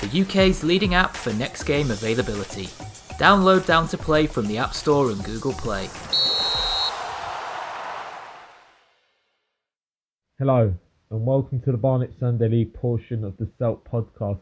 the UK's leading app for next game availability. Download Down to Play from the App Store and Google Play. Hello, and welcome to the Barnet Sunday League portion of the Celt podcast.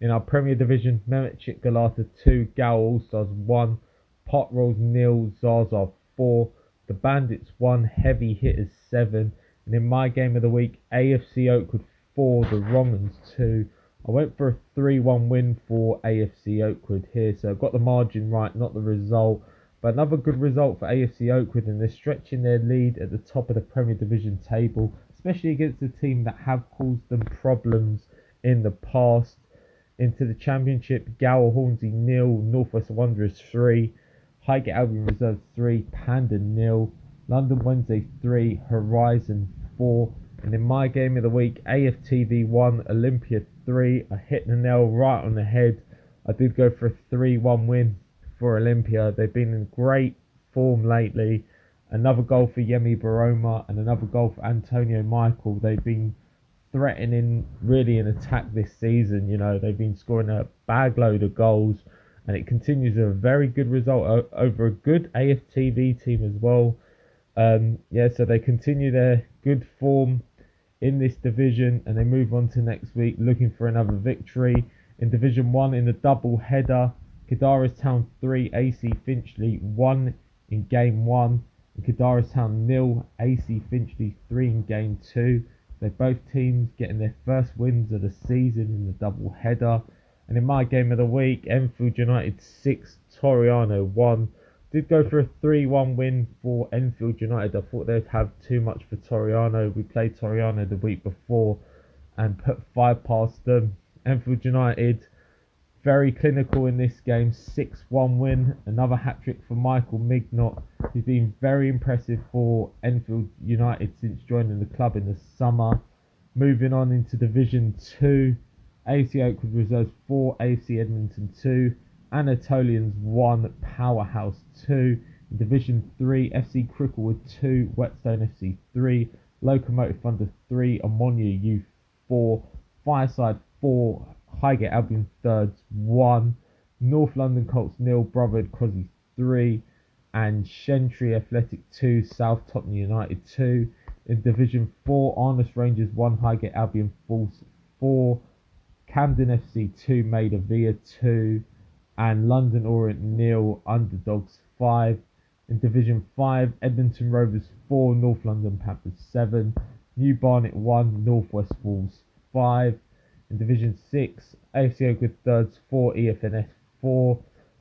In our Premier Division, Mehmetchik Galata 2, Gal All Stars 1, Pot Rolls nil, Zaza 4, The Bandits 1, Heavy Hitters 7, and in my game of the week, AFC Oakwood 4, The Wrong'uns 2. I went for a 3 1 win for AFC Oakwood here, so I've got the margin right, not the result. But another good result for AFC Oakwood, and they're stretching their lead at the top of the Premier Division table, especially against a team that have caused them problems in the past. Into the Championship, Gower Hornsey nil, Northwest Wanderers 3, Highgate Albion Reserves 3, Panda nil, London Wednesday 3, Horizon 4. And in my game of the week, AFTV 1, Olympia 3. I hit the nail right on the head. I did go for a 3 1 win for Olympia. They've been in great form lately. Another goal for Yemi Baroma and another goal for Antonio Michael. They've been threatening really an attack this season. You know, they've been scoring a bag load of goals and it continues a very good result over a good AFTV team as well. Um, yeah, so they continue their good form in this division and they move on to next week looking for another victory. In Division 1 in the double header, Cadaris Town 3, AC Finchley 1 in Game 1, and Town nil, AC Finchley 3 in Game 2. They're both teams getting their first wins of the season in the double header. And in my game of the week, Enfield United 6, Torriano 1. Did go for a 3 1 win for Enfield United. I thought they'd have too much for Torriano. We played Torriano the week before and put 5 past them. Enfield United very clinical in this game, 6 1 win. Another hat trick for Michael Mignot, who's been very impressive for Enfield United since joining the club in the summer. Moving on into Division 2, AC Oakwood Reserves 4, AC Edmonton 2, Anatolians 1, Powerhouse 2. Division 3, FC Cricklewood 2, Whetstone FC 3, Locomotive Thunder 3, Ammonia U 4, Fireside 4, Highgate Albion thirds 1, North London Colts nil, Brotherhood Crosby 3, and Shentry Athletic 2, South Tottenham United 2. In Division 4, Arness Rangers 1, Highgate Albion Falls 4, Camden FC 2, Maida Villa 2, and London Orient nil, Underdogs 5. In Division 5, Edmonton Rovers 4, North London Panthers 7, New Barnet 1, Northwest Wolves 5. In Division 6, AFC Oakwood thirds 4, EFNS 4,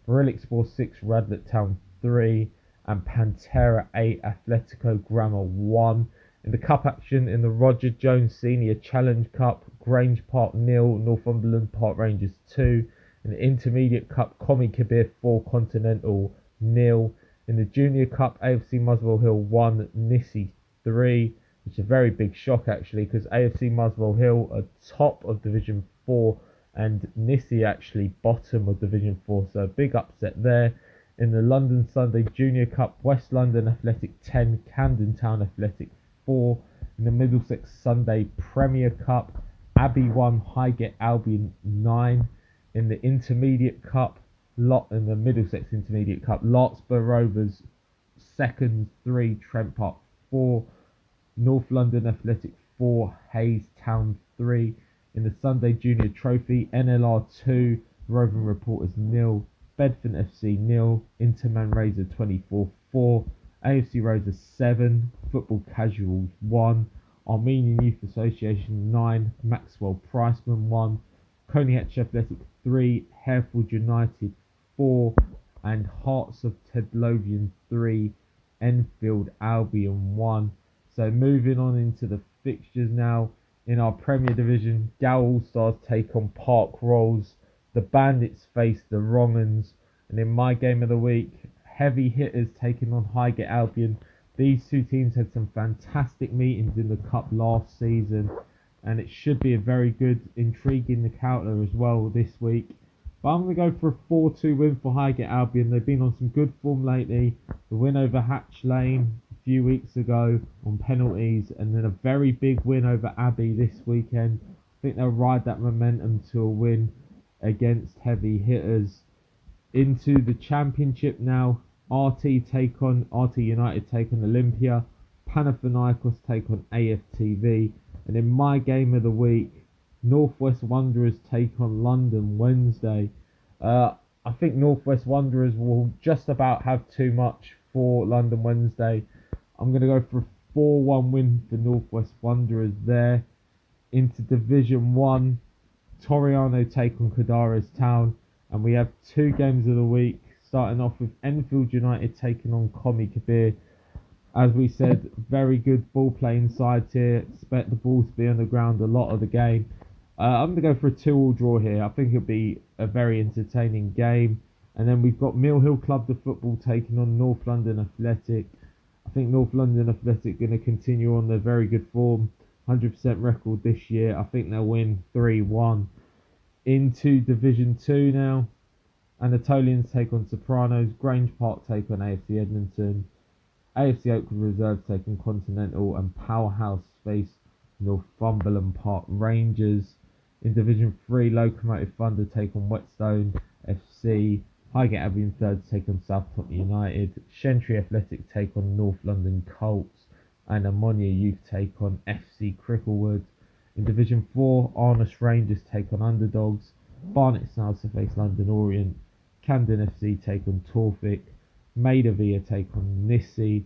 Barillic Sports 6, Radlett Town 3, and Pantera 8, Atletico Grammar 1. In the cup action in the Roger Jones Senior Challenge Cup, Grange Park nil, Northumberland Park Rangers 2. In the Intermediate Cup, Comi Kabir 4, Continental nil. In the Junior Cup, AFC Muswell Hill 1, Nissi 3 which is a very big shock actually because AFC Muswell Hill are top of Division 4 and Nissi actually bottom of Division 4, so a big upset there. In the London Sunday Junior Cup, West London Athletic 10, Camden Town Athletic 4. In the Middlesex Sunday Premier Cup, Abbey 1, Highgate Albion 9. In the Intermediate Cup, Lot in the Middlesex Intermediate Cup, Larkspur Rovers second 3, Trent Park 4. North London Athletic 4, Hayes Town 3. In the Sunday Junior Trophy, NLR 2, Roving Reporters nil, Bedford FC nil, Interman Razor 24 4, AFC Rosa 7, Football Casuals 1, Armenian Youth Association 9, Maxwell Priceman 1, Coneyhatch Athletic 3, Hereford United 4, and Hearts of Tedlovian 3, Enfield Albion 1. So moving on into the fixtures now. in our Premier Division, Gal All Stars take on Park Rolls. The Bandits face the Wrong'uns. And in my game of the week, Heavy Hitters taking on Highgate Albion. These two teams had some fantastic meetings in the Cup last season, and it should be a very good, intriguing encounter as well this week. But I'm going to go for a 4 2 win for Highgate Albion. They've been on some good form lately. The win over Hatch Lane a few weeks ago on penalties, and then a very big win over Abbey this weekend. I think they'll ride that momentum to a win against heavy hitters. Into the championship now. RT take on RT United take on Olympia. Panathinaikos take on AFTV. And in my game of the week, Northwest Wanderers take on London Wednesday. Uh, I think Northwest Wanderers will just about have too much for London Wednesday. I'm going to go for a 4 1 win for Northwest Wanderers there. Into Division 1, Torriano take on Cadares Town. And we have two games of the week, starting off with Enfield United taking on Comi Kabir. As we said, very good ball playing sides here. Expect the ball to be on the ground a lot of the game. Uh, I'm going to go for a two-all draw here. I think it'll be a very entertaining game. And then we've got Mill Hill Club the football taking on North London Athletic. I think North London Athletic going to continue on their very good form, 100% record this year. I think they'll win 3-1. Into Division 2 now. Anatolians take on Sopranos. Grange Park take on AFC Edmonton. AFC Oakwood Reserve take on Continental. And Powerhouse face Northumberland Park Rangers. In Division 3, Locomotive Thunder take on Whetstone FC. Highgate Albion third take on South Tottenham United. Shentry Athletic take on North London Colts. And Ammonia Youth take on FC Cricklewood. In Division 4, Arness Rangers take on Underdogs. Barnet Snails to face London Orient. Camden FC take on Torfic. Maida Villa take on Nissi.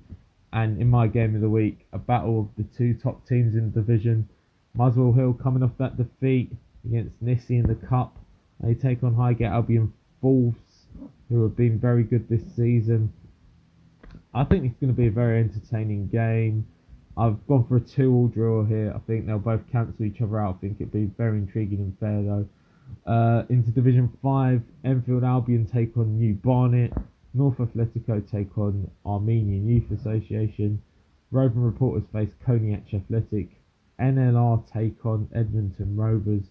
And in my game of the week, a battle of the two top teams in the division. Muswell Hill coming off that defeat against Nissi in the Cup. They take on Highgate Albion Wolves, who have been very good this season. I think it's going to be a very entertaining game. I've gone for a two-all draw here. I think they'll both cancel each other out. I think it'd be very intriguing and fair though. Uh, into Division 5, Enfield Albion take on New Barnet. North Athletico take on Armenian Youth Association. Roving Reporters face Coneyhatch Athletic. NLR take on Edmonton Rovers.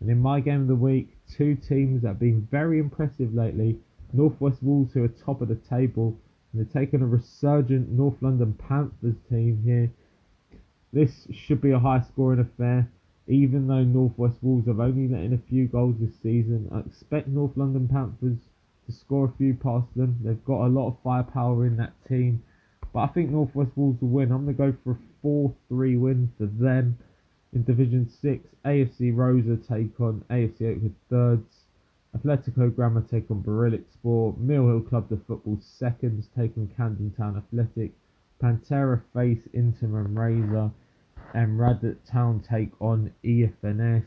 And in my game of the week, two teams that have been very impressive lately. Northwest Wolves, who are top of the table, and they're taking a resurgent North London Panthers team here. This should be a high scoring affair, even though Northwest Wolves have only let in a few goals this season. I expect North London Panthers to score a few past them. They've got a lot of firepower in that team. But I think Northwest Wolves will win. I'm going to go for a 4 3 win for them. In Division 6, AFC Rosa take on AFC Oakwood thirds. Atletico Grammar take on Barillic Sport. Mill Hill Club the football seconds take on Camden Town Athletic. Pantera face Inter and Razor. And Radlett Town take on EFNS.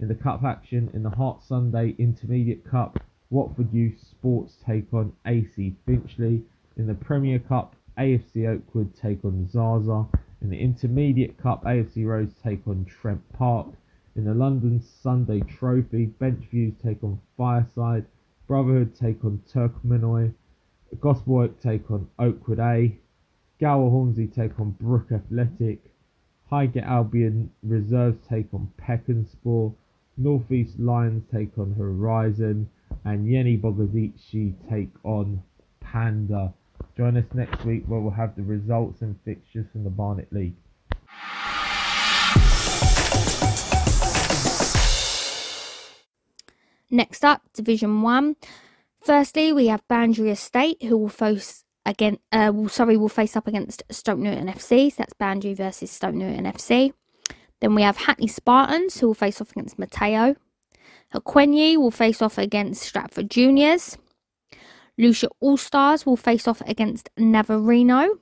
In the cup action in the Herts Sunday Intermediate Cup, Watford Youth Sports take on AC Finchley. In the Premier Cup, AFC Oakwood take on Zaza. In the Intermediate Cup, AFC Rose take on Trent Park. In the London Sunday Trophy, Benchviews take on Fireside. Brotherhood take on Turkmenoy. Gospel Oak take on Oakwood A. Gower Hornsey take on Brook Athletic. Highgate Albion Reserves take on Peckenspore. Northeast Lions take on Horizon. And Yeni Bogazici take on Panda. Join us next week where we'll have the results and fixtures from the Barnet League. Next up, Division One. Firstly, we have Boundary Estate, who will face again. Uh, will, sorry, will face up against Stoke Newington FC. So that's Boundary versus Stoke Newington FC. Then we have Hackney Spartans, who will face off against Mateo. Aquenyi will face off against Stratford Juniors. Lucia All Stars will face off against Navarino.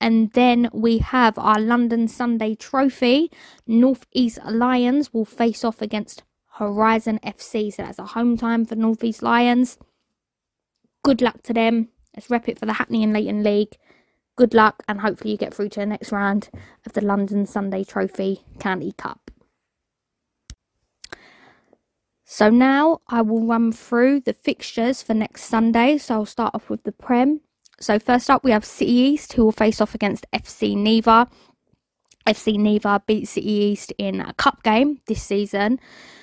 And then we have our London Sunday Trophy. North East Lions will face off against Horizon FC. So that's a home time for North East Lions. Good luck to them. Let's rep it for the Hackney and Leyton League. Good luck, and hopefully you get through to the next round of the London Sunday Trophy County Cup. So now I will run through the fixtures for next Sunday. So I'll start off with the Prem. So first up we have City East who will face off against FC Neva. FC Neva beat City East in a cup game this season.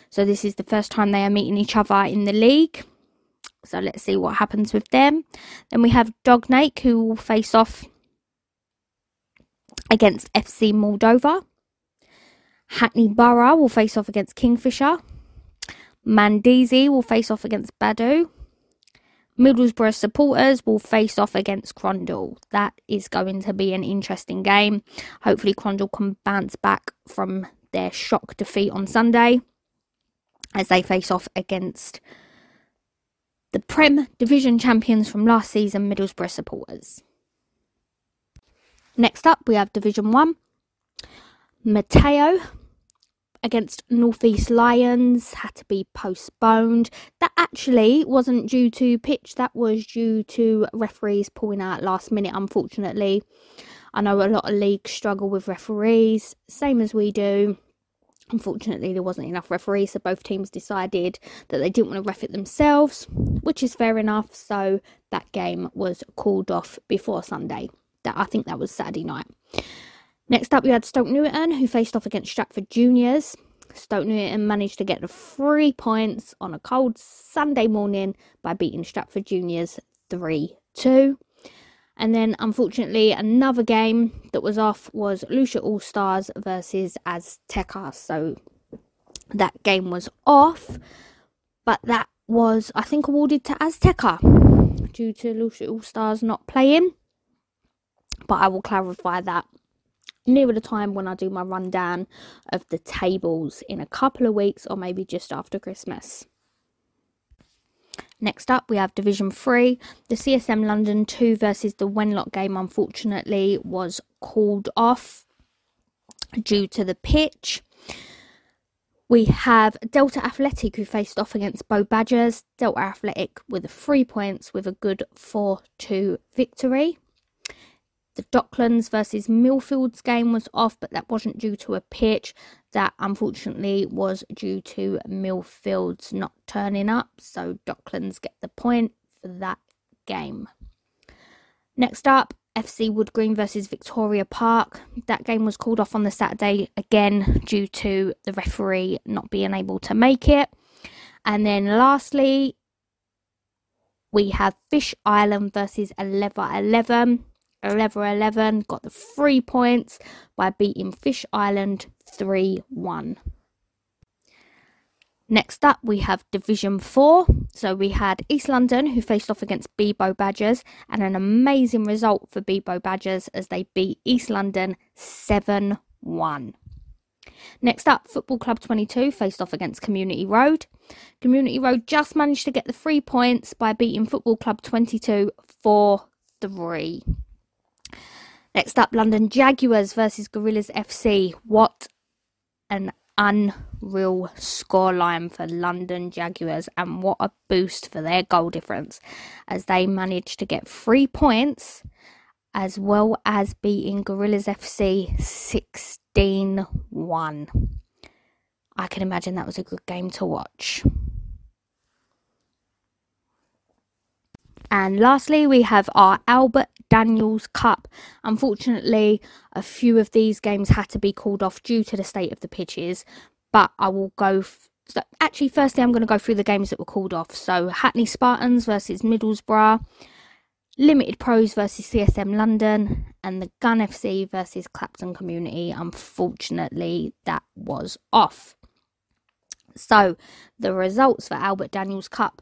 So this is the first time they are meeting each other in the league. So let's see what happens with them. Then we have Dognake who will face off against FC Moldova. Hackney Borough will face off against Kingfisher. Mandizi will face off against Badu. Middlesbrough supporters will face off against Crondall. That is going to be an interesting game. Hopefully, Crondall can bounce back from their shock defeat on Sunday as they face off against the Prem Division champions from last season, Middlesbrough supporters. Next up, we have Division 1. Matteo against Northeast Lions had to be postponed. That actually wasn't due to pitch, that was due to referees pulling out last minute, unfortunately. I know a lot of leagues struggle with referees, same as we do. Unfortunately, there wasn't enough referees, so both teams decided that they didn't want to ref it themselves, which is fair enough. So that game was called off before Sunday. That I think that was Saturday night. Next up, we had Stoke Newton, who faced off against Stratford Juniors. Stoke Newton managed to get the three points on a cold Sunday morning by beating Stratford Juniors 3 2. And then, unfortunately, another game that was off was Lucia All Stars versus Azteca. So that game was off, but that was, I think, awarded to Azteca due to Lucia All Stars not playing. But I will clarify that nearer the time when I do my rundown of the tables in a couple of weeks or maybe just after Christmas. Next up, we have Division 3. The CSM London 2 versus the Wenlock game, unfortunately, was called off due to the pitch. We have Delta Athletic who faced off against Bow Badgers. Delta Athletic with three points with a good 4 2 victory. The Docklands versus Millfields game was off, but that wasn't due to a pitch. That unfortunately was due to Millfields not turning up. So Docklands get the point for that game. Next up, FC Wood Green versus Victoria Park. That game was called off on the Saturday again due to the referee not being able to make it. And then lastly, we have Fish Island versus 11 11. 11 11 got the three points by beating Fish Island 3 1. Next up, we have Division 4. So we had East London, who faced off against Bebo Badgers, and an amazing result for Bebo Badgers as they beat East London 7 1. Next up, Football Club 22 faced off against Community Road. Community Road just managed to get the three points by beating Football Club 22 4 3. Next up, London Jaguars versus Gorillas FC. What an unreal scoreline for London Jaguars, and what a boost for their goal difference as they managed to get three points as well as beating Gorillas FC 16 1. I can imagine that was a good game to watch. And lastly, we have our Albert Daniels Cup. Unfortunately, a few of these games had to be called off due to the state of the pitches, but I will go. F- so actually, firstly, I'm going to go through the games that were called off. So, Hackney Spartans versus Middlesbrough, Limited Pros versus CSM London, and the Gun FC versus Clapton Community. Unfortunately, that was off. So, the results for Albert Daniels Cup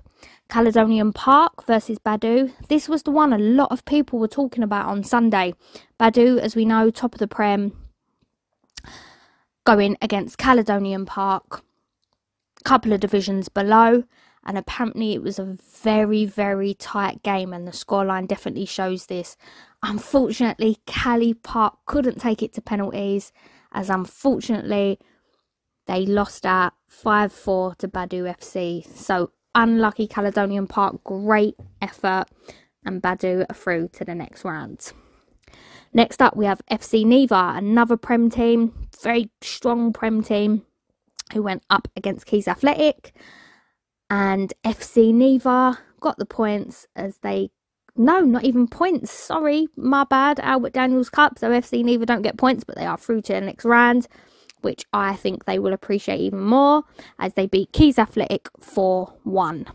Caledonian Park versus Badu. This was the one a lot of people were talking about on Sunday. Badu, as we know, top of the Prem, going against Caledonian Park, couple of divisions below. And apparently, it was a very, very tight game, and the scoreline definitely shows this. Unfortunately, Cali Park couldn't take it to penalties, as unfortunately, they lost at 5 4 to Badu FC. So, unlucky Caledonian Park, great effort, and Badu through to the next round. Next up, we have FC Neva, another Prem team, very strong Prem team, who went up against Keys Athletic. And FC Neva got the points as they no, not even points. Sorry, my bad. Albert Daniels Cup. So FC Neva don't get points, but they are through to the next round, which I think they will appreciate even more as they beat Keys Athletic 4 1.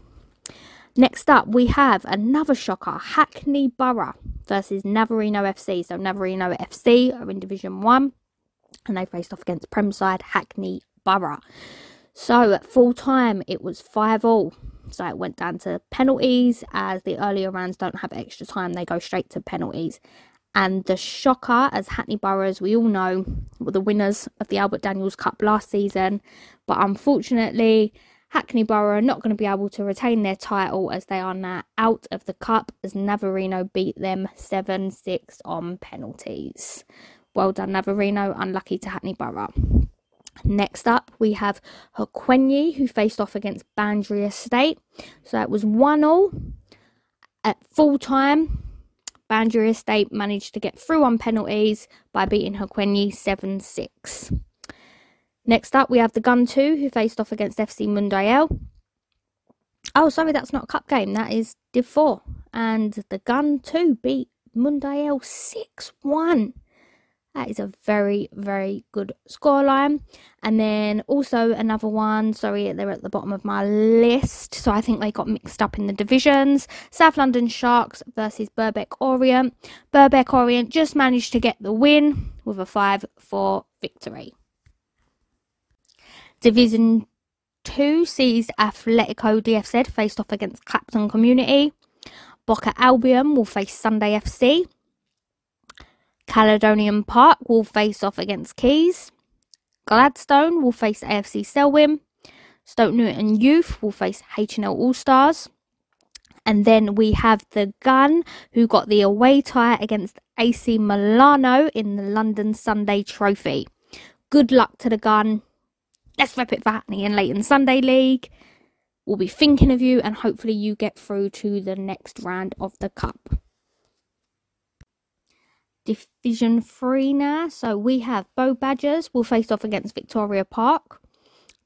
Next up, we have another shocker Hackney Borough versus Navarino FC. So, Navarino FC are in Division 1 and they faced off against Premside Hackney Borough. So, at full time, it was 5 all. So, it went down to penalties as the earlier rounds don't have extra time, they go straight to penalties. And the shocker, as Hackney Borough, as we all know, were the winners of the Albert Daniels Cup last season. But unfortunately, Hackney Borough are not going to be able to retain their title as they are now out of the cup as Navarino beat them 7 6 on penalties. Well done, Navarino. Unlucky to Hackney Borough. Next up, we have Hokwenyi, who faced off against Boundary Estate. So that was 1 0 at full time. Boundary Estate managed to get through on penalties by beating Hokwenyi 7 6. Next up, we have the Gun 2, who faced off against FC Mundial. Oh, sorry, that's not a cup game. That is Div 4. And the Gun 2 beat Mundial 6 1. That is a very, very good scoreline. And then also another one, sorry, they're at the bottom of my list. So I think they got mixed up in the divisions. South London Sharks versus Birkbeck Orient. Birkbeck Orient just managed to get the win with a 5 4 victory. Division 2 sees Atletico DFZ faced off against Clapton Community. Boca Albion will face Sunday FC. Caledonian Park will face off against Keys. Gladstone will face AFC Selwyn. Stoke Newington Youth will face H&L All Stars. And then we have the Gun, who got the away tie against AC Milano in the London Sunday Trophy. Good luck to the Gun. Let's rep it for Hackney and Leyton Sunday League. We'll be thinking of you, and hopefully, you get through to the next round of the Cup. Division 3 now. So we have Bow Badgers will face off against Victoria Park.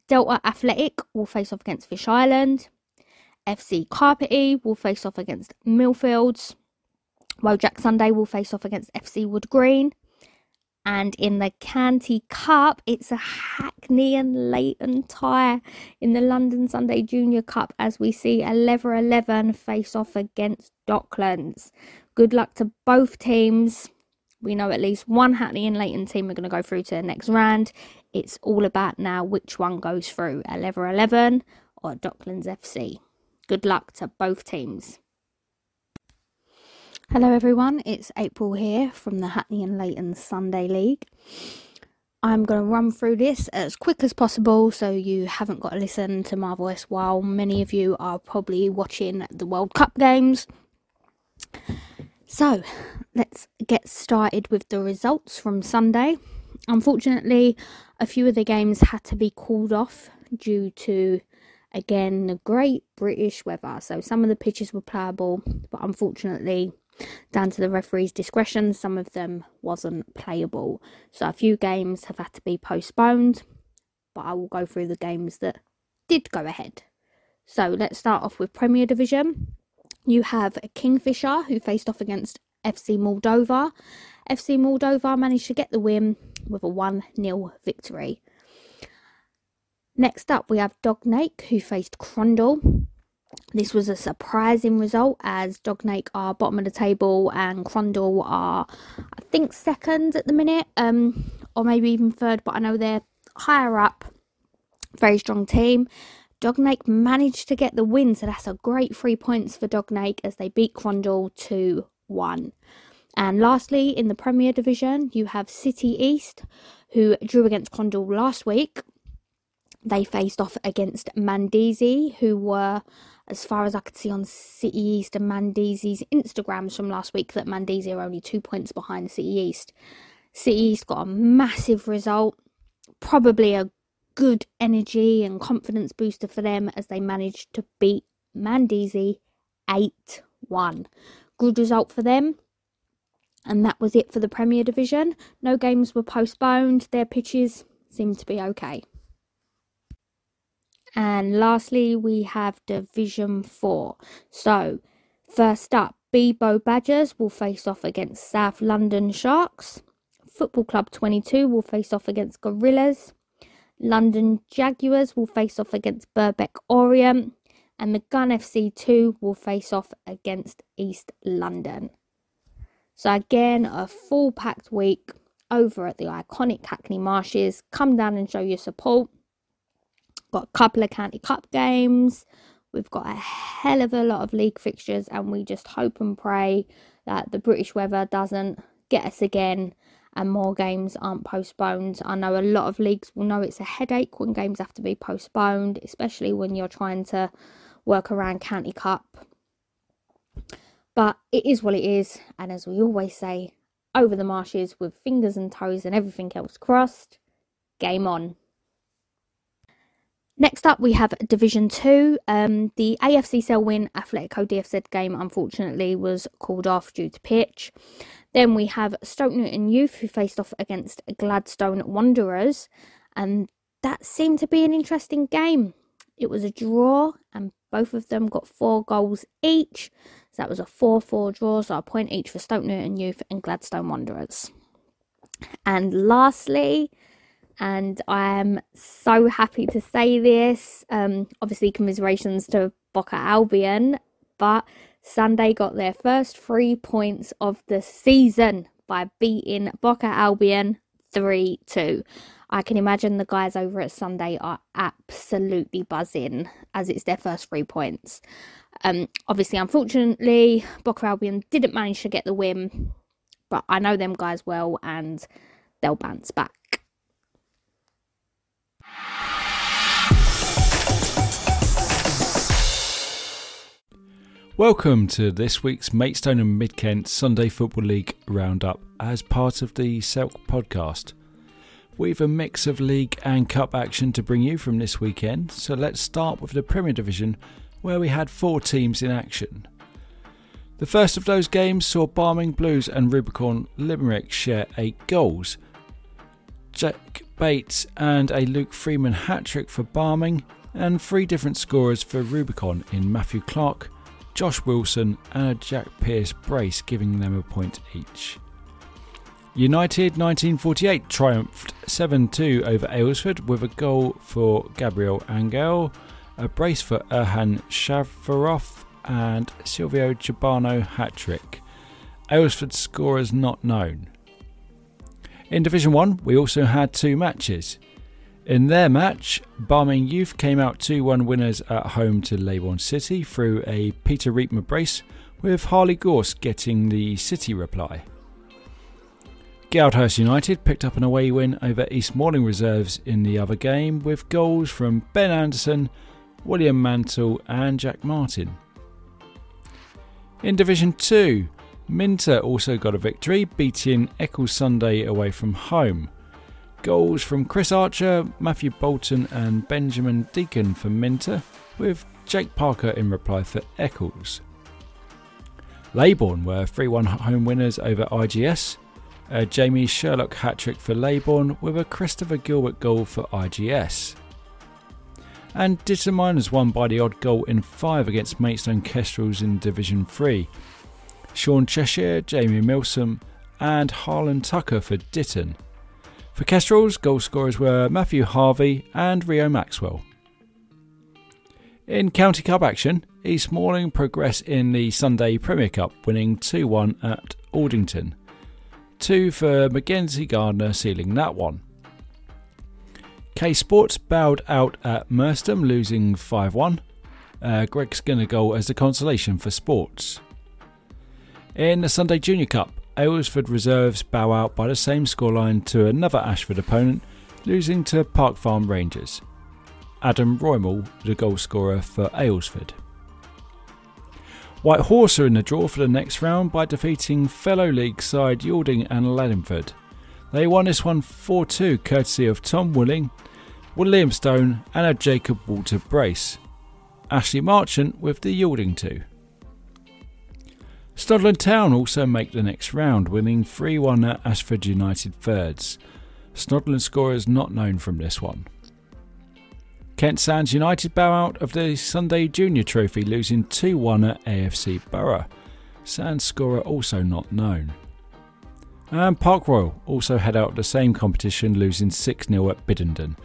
Delta Athletic will face off against Fish Island. FC Carpety will face off against Millfields. Wojak Sunday will face off against FC Wood Green. And in the Canty Cup, it's a Hackney and Leyton tie in the London Sunday Junior Cup as we see a Lever 11 face off against Docklands. Good luck to both teams. We know at least one Hackney and Leyton team are going to go through to the next round. It's all about now which one goes through, a Lever 11 or Docklands FC. Good luck to both teams. Hello everyone, it's April here from the Hackney and Leyton Sunday League. I'm going to run through this as quick as possible so you haven't got to listen to my voice while many of you are probably watching the World Cup games. So, let's get started with the results from Sunday. Unfortunately, a few of the games had to be called off due to again the great British weather. So some of the pitches were playable, but unfortunately down to the referee's discretion, some of them wasn't playable. So a few games have had to be postponed, but I will go through the games that did go ahead. So let's start off with Premier Division. You have Kingfisher who faced off against FC Moldova. FC Moldova managed to get the win with a 1 0 victory. Next up, we have Dognake who faced Crondall. This was a surprising result as Dognake are bottom of the table and Crondall are, I think, second at the minute, um, or maybe even third, but I know they're higher up. Very strong team. Dognake managed to get the win, so that's a great three points for Dognake as they beat Crondall 2 1. And lastly, in the Premier Division, you have City East, who drew against Crondall last week. They faced off against Mandizi, who were as far as I could see on City East and Mandizi's Instagrams from last week, that Mandizi are only two points behind City East. City East got a massive result, probably a good energy and confidence booster for them as they managed to beat Mandizi 8 1. Good result for them. And that was it for the Premier Division. No games were postponed, their pitches seemed to be okay. And lastly, we have Division 4. So, first up, Bebo Badgers will face off against South London Sharks. Football Club 22 will face off against Gorillas. London Jaguars will face off against Birkbeck Orient. And the Gun FC 2 will face off against East London. So, again, a full packed week over at the iconic Hackney Marshes. Come down and show your support. Got a couple of county cup games. We've got a hell of a lot of league fixtures, and we just hope and pray that the British weather doesn't get us again and more games aren't postponed. I know a lot of leagues will know it's a headache when games have to be postponed, especially when you're trying to work around County Cup. But it is what it is, and as we always say, over the marshes with fingers and toes and everything else crossed, game on. Next up, we have Division 2. Um, the AFC Selwyn Atletico DFZ game, unfortunately, was called off due to pitch. Then we have Stoke Newington Youth, who faced off against Gladstone Wanderers, and that seemed to be an interesting game. It was a draw, and both of them got four goals each. So that was a 4 4 draw, so a point each for Stoke Newington Youth and Gladstone Wanderers. And lastly, and I am so happy to say this. Um, obviously, commiserations to Boca Albion, but Sunday got their first three points of the season by beating Boca Albion 3 2. I can imagine the guys over at Sunday are absolutely buzzing as it's their first three points. Um, obviously, unfortunately, Boca Albion didn't manage to get the win, but I know them guys well and they'll bounce back. Welcome to this week's Maidstone and Mid Kent Sunday Football League roundup as part of the Selk podcast. We've a mix of league and cup action to bring you from this weekend, so let's start with the Premier Division where we had four teams in action. The first of those games saw Barming Blues and Rubicon Limerick share eight goals. Jack Bates and a Luke Freeman hat trick for Barming, and three different scorers for Rubicon in Matthew Clark, Josh Wilson, and a Jack Pierce brace, giving them a point each. United 1948 triumphed 7 2 over Aylesford with a goal for Gabriel Angel, a brace for Erhan Shavarov, and Silvio Chibano hat trick. Aylesford scorers not known. In Division 1, we also had two matches. In their match, Barming Youth came out 2 1 winners at home to Leybourne City through a Peter Reitmer brace, with Harley Gorse getting the City reply. Goudhurst United picked up an away win over East Malling Reserves in the other game, with goals from Ben Anderson, William Mantle, and Jack Martin. In Division 2, Minter also got a victory, beating Eccles Sunday away from home. Goals from Chris Archer, Matthew Bolton, and Benjamin Deacon for Minter, with Jake Parker in reply for Eccles. Leybourne were 3 1 home winners over IGS. A uh, Jamie Sherlock hat trick for Leybourne with a Christopher Gilbert goal for IGS. And Ditton Miners won by the odd goal in 5 against Maidstone Kestrels in Division 3. Sean Cheshire, Jamie Milsom, and Harlan Tucker for Ditton. For Kestrels, goal scorers were Matthew Harvey and Rio Maxwell. In County Cup action, East Malling progress in the Sunday Premier Cup, winning 2 1 at Aldington. Two for Mackenzie Gardner, sealing that one. K Sports bowed out at Merstham, losing 5 1. Uh, Greg Skinner goal as the consolation for Sports. In the Sunday Junior Cup, Aylesford reserves bow out by the same scoreline to another Ashford opponent, losing to Park Farm Rangers. Adam Roymall, the goalscorer for Aylesford. White Horse are in the draw for the next round by defeating fellow league side Yalding and Laddingford. They won this one 4 2 courtesy of Tom Willing, William Stone, and a Jacob Walter brace. Ashley Marchant with the Yalding 2. Snodland Town also make the next round, winning 3 1 at Ashford United Thirds. Snodland scorers not known from this one. Kent Sands United bow out of the Sunday Junior Trophy, losing 2 1 at AFC Borough. Sands scorer also not known. And Park Royal also head out of the same competition, losing 6 0 at Biddenden.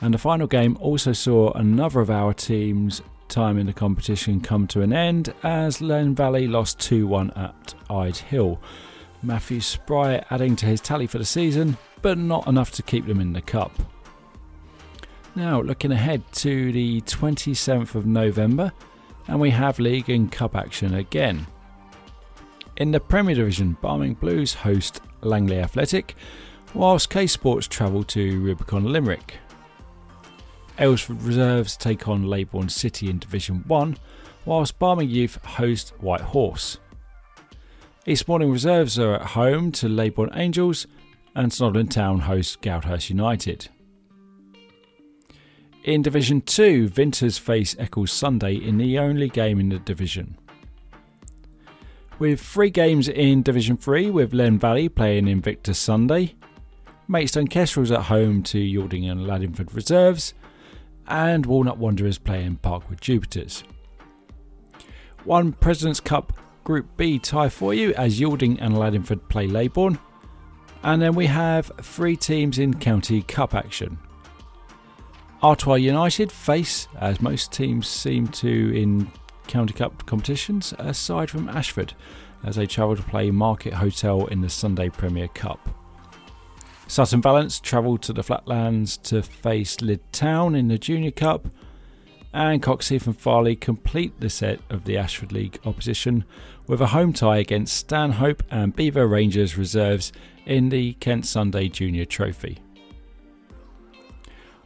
And the final game also saw another of our teams' time in the competition come to an end as Len Valley lost 2 1 at Ide Hill. Matthew Spry adding to his tally for the season, but not enough to keep them in the cup. Now, looking ahead to the 27th of November, and we have league and cup action again. In the Premier Division, Barming Blues host Langley Athletic, whilst K Sports travel to Rubicon Limerick. Aylesford Reserves take on Leybourne City in Division 1, whilst Barming Youth host White Horse. East Malling Reserves are at home to Leybourne Angels, and Snodland Town host Goudhurst United. In Division 2, Vinters face Eccles Sunday in the only game in the division. With three games in Division 3, with Len Valley playing Invictus Sunday, Maidstone Kestrels at home to Yalding and Laddingford Reserves, and Walnut Wanderers play playing Parkwood Jupiters. One President's Cup Group B tie for you as Yalding and Laddingford play Leybourne. And then we have three teams in County Cup action. Artois United face, as most teams seem to in County Cup competitions, aside from Ashford, as they travel to play Market Hotel in the Sunday Premier Cup. Sutton Valence travel to the Flatlands to face Lydd Town in the Junior Cup, and Coxheath and Farleigh complete the set of the Ashford League opposition with a home tie against Stanhope and Beaver Rangers reserves in the Kent Sunday Junior Trophy.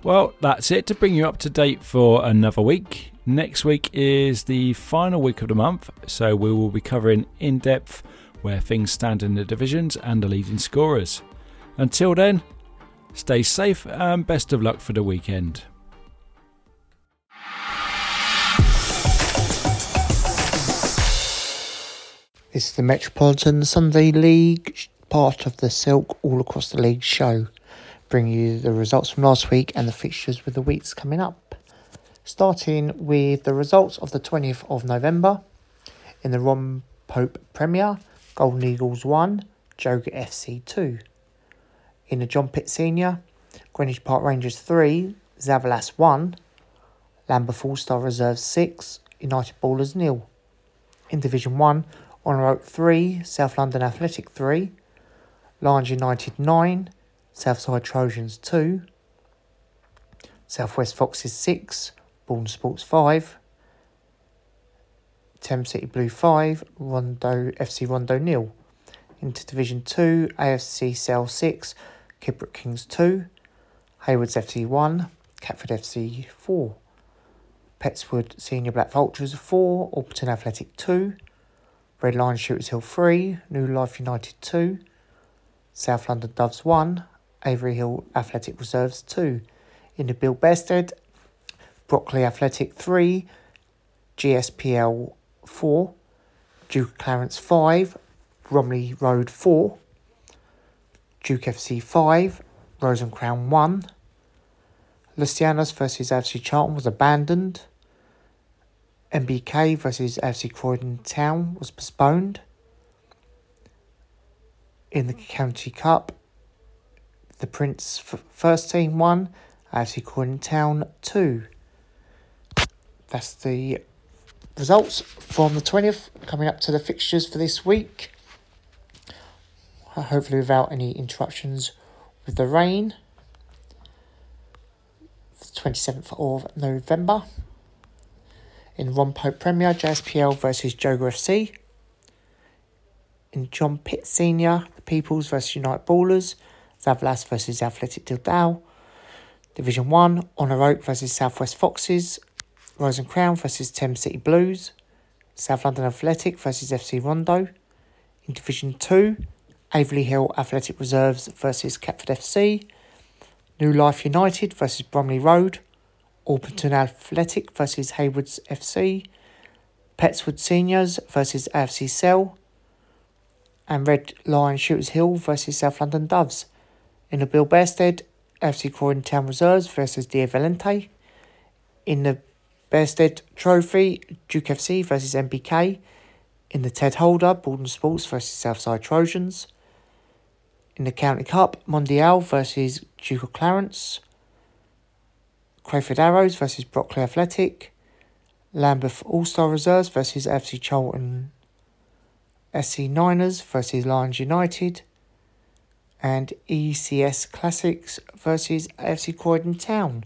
Well, that's it to bring you up to date for another week. Next week is the final week of the month, so we will be covering in depth where things stand in the divisions and the leading scorers. Until then, stay safe and best of luck for the weekend. This is the Metropolitan Sunday League, part of the Silk All Across the League show bring you the results from last week and the fixtures with the weeks coming up. Starting with the results of the 20th of November in the Ron Pope Premier, Golden Eagles 1, Joga FC 2. In the John Pitt Senior, Greenwich Park Rangers 3, Zavalas 1, Lambeth All Star Reserve 6, United Ballers nil. In Division 1, Honour Oak 3, South London Athletic 3, Lions United 9, Southside Trojans 2, Southwest Foxes 6, Bourne Sports 5, Thames City Blue 5, Rondo FC Rondo nil. Into Division 2, AFC Cell 6, Kidbrooke Kings 2, Haywards FC 1, Catford FC 4, Pettswood Senior Black Vultures 4, Alperton Athletic 2, Red Lion Shooters Hill 3, New Life United 2, South London Doves 1, Avery Hill Athletic Reserves 2. In the Bill Bested, Brockley Athletic 3, GSPL 4, Duke Clarence 5, Bromley Road 4, Duke FC 5, Rose and Crown 1. Lucianos versus FC Charlton was abandoned. MBK versus FC Croydon Town was postponed. In the County Cup, the Prince f- first team won, AFC Croydon Town 2. That's the results from the 20th, coming up to the fixtures for this week. Uh, hopefully, without any interruptions with the rain. 27th of November. In Ron Pope Premier, JSPL versus Joga FC. In John Pitt Senior, the Peoples versus United Ballers. Zavlas versus Athletic Dildal. Division 1, Honour Oak versus Southwest Foxes. Rose and Crown versus Thames City Blues. South London Athletic versus FC Rondo. In Division 2, Avery Hill Athletic Reserves versus Catford FC. New Life United versus Bromley Road. Alperton Athletic versus Haywards FC. Pettswood Seniors versus AFC Cell. And Red Lion Shooters Hill versus South London Doves. In the Bill Bearstead, FC Croydon Town Reserves versus Dia Valente. In the Bearsted Trophy, Duke FC versus MBK. In the Ted Holder, Borden Sports versus Southside Trojans. In the County Cup, Mondial versus Duke of Clarence. Crayford Arrows versus Brockley Athletic. Lambeth All Star Reserves versus FC Charlton. SC Niners versus Lions United. And ECS Classics versus FC Croydon Town.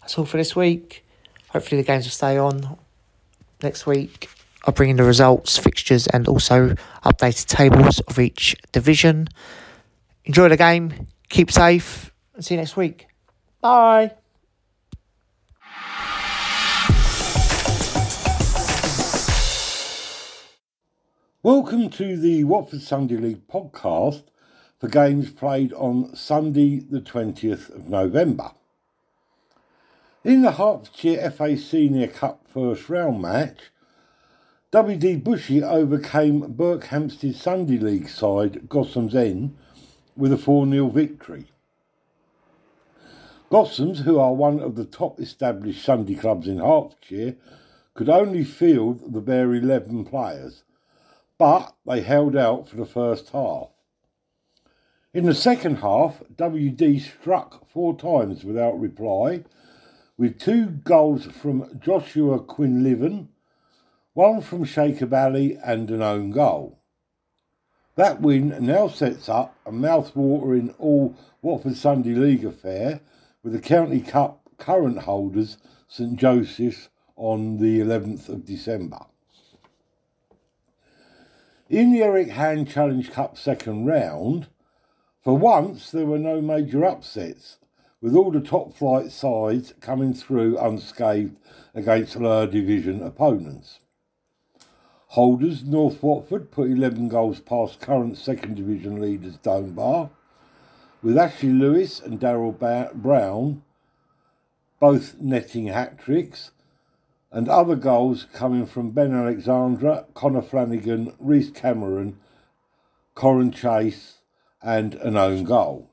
That's all for this week. Hopefully, the games will stay on next week. I'll bring in the results, fixtures, and also updated tables of each division. Enjoy the game, keep safe, and see you next week. Bye. Welcome to the Watford Sunday League podcast for games played on Sunday, the 20th of November. In the Hertfordshire FA Senior Cup first round match, WD Bushey overcame Berkhamsted Sunday League side Gossoms End with a 4 0 victory. Gossoms, who are one of the top established Sunday clubs in Hertfordshire, could only field the bare 11 players but they held out for the first half. In the second half, WD struck four times without reply, with two goals from Joshua Quinlivan, one from Shaker Valley and an own goal. That win now sets up a mouth-watering all Watford Sunday League affair with the County Cup current holders St Joseph's on the 11th of December. In the Eric Hand Challenge Cup second round, for once there were no major upsets, with all the top flight sides coming through unscathed against lower division opponents. Holders North Watford put 11 goals past current second division leaders Bar, with Ashley Lewis and Daryl Brown both netting hat tricks and other goals coming from Ben Alexandra, Connor Flanagan, Reese Cameron, Corin Chase, and an own goal.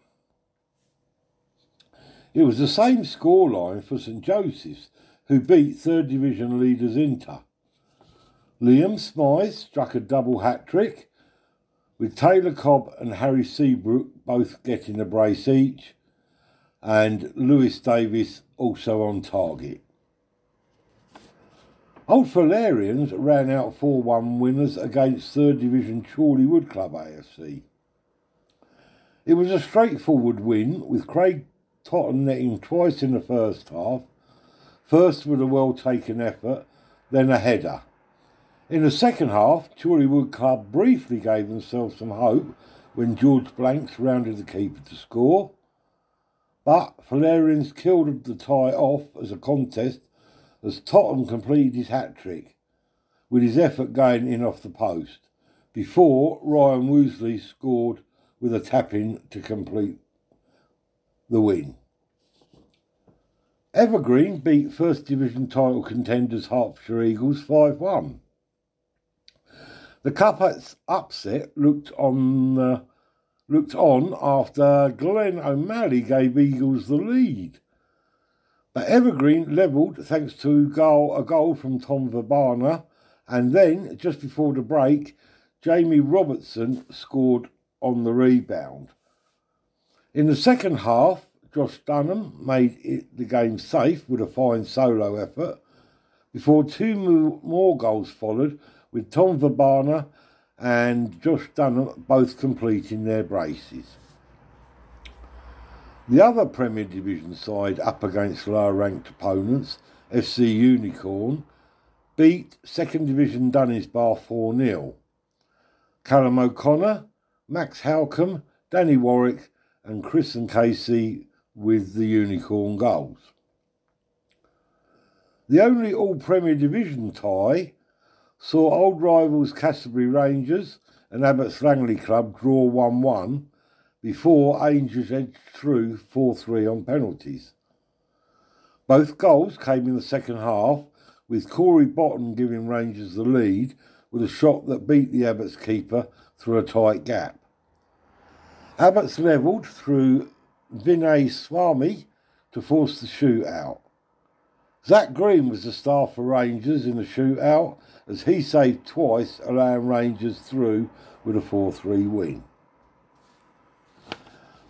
It was the same scoreline for St Joseph's, who beat third division leaders Inter. Liam Smythe struck a double hat trick, with Taylor Cobb and Harry Seabrook both getting a brace each, and Lewis Davis also on target. Old Valerians ran out 4 1 winners against 3rd Division Chorleywood Club AFC. It was a straightforward win, with Craig Totten netting twice in the first half, first with a well taken effort, then a header. In the second half, Chorleywood Club briefly gave themselves some hope when George Blanks rounded the keeper to score. But Valerians killed the tie off as a contest as Totten completed his hat trick, with his effort going in off the post, before Ryan Woosley scored with a tap in to complete the win. Evergreen beat First Division title contenders Hertfordshire Eagles 5 1. The cup upset looked on uh, looked on after Glenn O'Malley gave Eagles the lead. But Evergreen levelled thanks to goal, a goal from Tom Verbana, and then, just before the break, Jamie Robertson scored on the rebound. In the second half, Josh Dunham made it, the game safe with a fine solo effort. Before two more goals followed, with Tom Verbana and Josh Dunham both completing their braces. The other Premier Division side up against lower ranked opponents, FC Unicorn, beat Second Division Bar 4 0. Callum O'Connor, Max Halcombe, Danny Warwick, and Chris and Casey with the Unicorn goals. The only all Premier Division tie saw old rivals Cassiobury Rangers and Abbots Langley Club draw 1 1 before Angels edged through 4 3 on penalties. Both goals came in the second half, with Corey Bottom giving Rangers the lead with a shot that beat the Abbots keeper through a tight gap. Abbots levelled through Vinay Swami to force the shootout. Zach Green was the star for Rangers in the shootout as he saved twice, allowing Rangers through with a 4 3 win.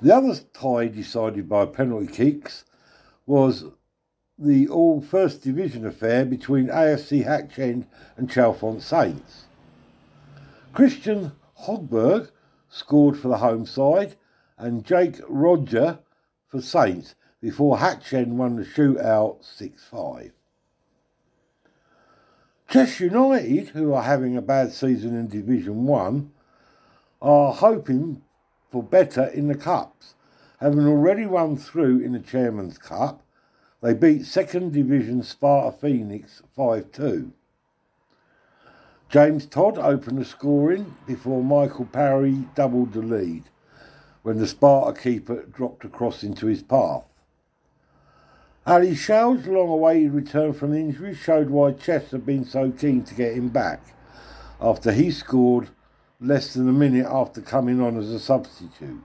The other tie decided by penalty kicks was the all first division affair between AFC Hatch End and Chalfont Saints. Christian Hogberg scored for the home side and Jake Roger for Saints before Hatch End won the shootout 6 5. Chester United, who are having a bad season in Division 1, are hoping for better in the Cups. Having already won through in the Chairman's Cup, they beat second division Sparta Phoenix 5 2. James Todd opened the scoring before Michael Parry doubled the lead when the Sparta keeper dropped across into his path. Ali Shell's long awaited return from injury showed why Chess had been so keen to get him back after he scored less than a minute after coming on as a substitute.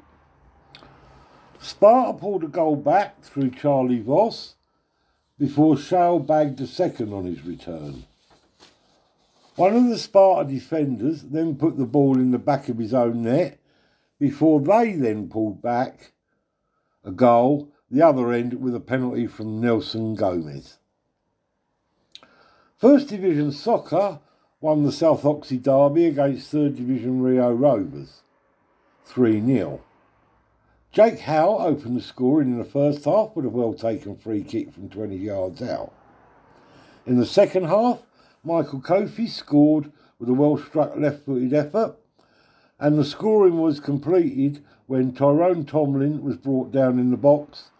Sparta pulled a goal back through Charlie Voss before Shale bagged a second on his return. One of the Sparta defenders then put the ball in the back of his own net before they then pulled back a goal, the other end with a penalty from Nelson Gomez. First Division Soccer won the South Oxhey Derby against Third Division Rio Rovers 3 0. Jake Howe opened the scoring in the first half with a well taken free kick from 20 yards out. In the second half, Michael Kofi scored with a well struck left footed effort, and the scoring was completed when Tyrone Tomlin was brought down in the box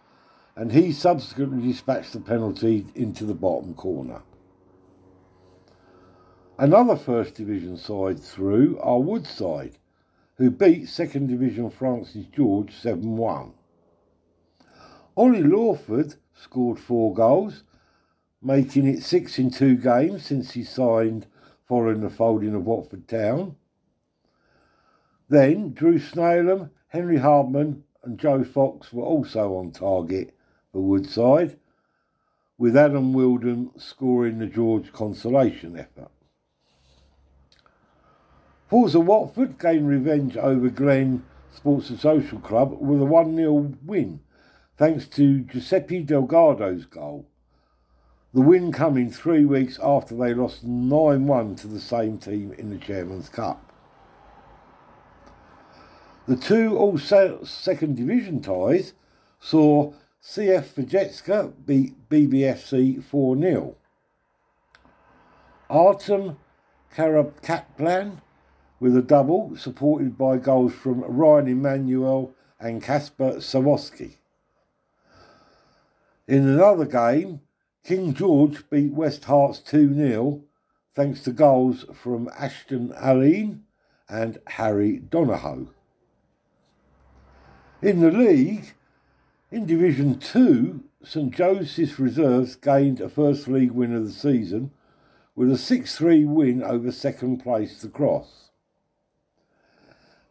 and he subsequently dispatched the penalty into the bottom corner. Another First Division side through are Woodside, who beat Second Division Francis George 7 1. Ollie Lawford scored four goals making it six in two games since he signed following the folding of Watford Town. Then Drew Snailham, Henry Hardman, and Joe Fox were also on target for Woodside, with Adam Wilden scoring the George consolation effort. Forza Watford gained revenge over Glen Sports and Social Club with a 1 0 win, thanks to Giuseppe Delgado's goal. The win coming three weeks after they lost 9 1 to the same team in the Chairman's Cup. The two all second division ties saw CF Vajetska beat BBFC 4 0. Artem Karapkatlan with a double supported by goals from Ryan Emanuel and Kasper Sawoski. In another game, King George beat West Herts 2 0 thanks to goals from Ashton Allen and Harry Donohoe. In the league, in Division 2, St Joseph's Reserves gained a First League win of the season with a 6 3 win over second place The Cross.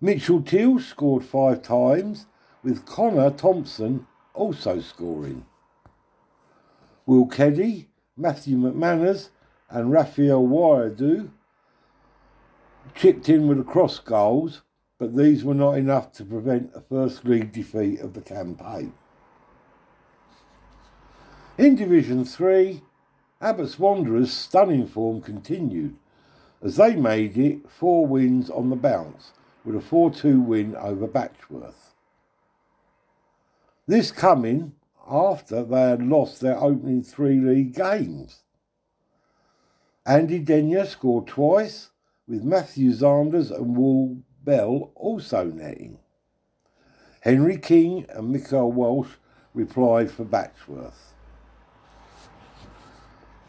Mitchell Teal scored five times, with Connor Thompson also scoring. Will Keddy, Matthew McManus, and Raphael Waiadu chipped in with the cross goals, but these were not enough to prevent a first league defeat of the campaign. In Division 3, Abbots Wanderers' stunning form continued as they made it four wins on the bounce with a 4 2 win over Batchworth. This coming after they had lost their opening three league games. Andy Denyer scored twice, with Matthew Zanders and Will Bell also netting. Henry King and Michael Walsh replied for Batchworth.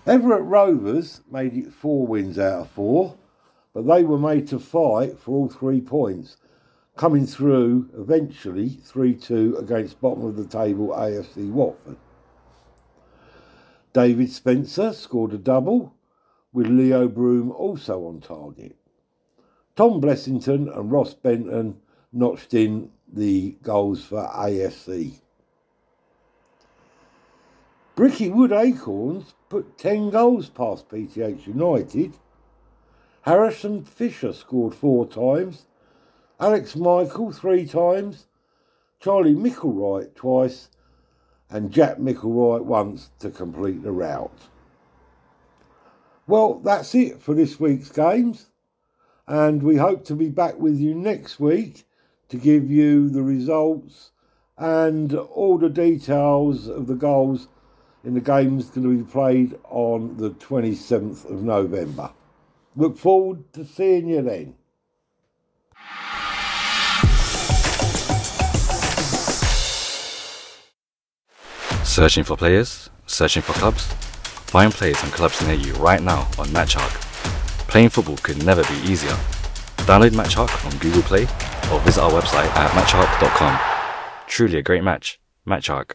Everett Rovers made it four wins out of four, but they were made to fight for all three points coming through eventually 3 2 against bottom of the table AFC Watford. David Spencer scored a double, with Leo Broom also on target. Tom Blessington and Ross Benton notched in the goals for AFC. Bricket Wood Acorns put 10 goals past PTH United. Harrison Fisher scored four times. Alex Michael three times. Charlie Micklewright twice. And Jack Micklewright once to complete the rout. Well, that's it for this week's games. And we hope to be back with you next week to give you the results and all the details of the goals in the games going to be played on the 27th of November. Look forward to seeing you then. Searching for players? Searching for clubs? Find players and clubs near you right now on MatchArc. Playing football could never be easier. Download MatchArc on Google Play or visit our website at matcharc.com. Truly a great match. MatchArc.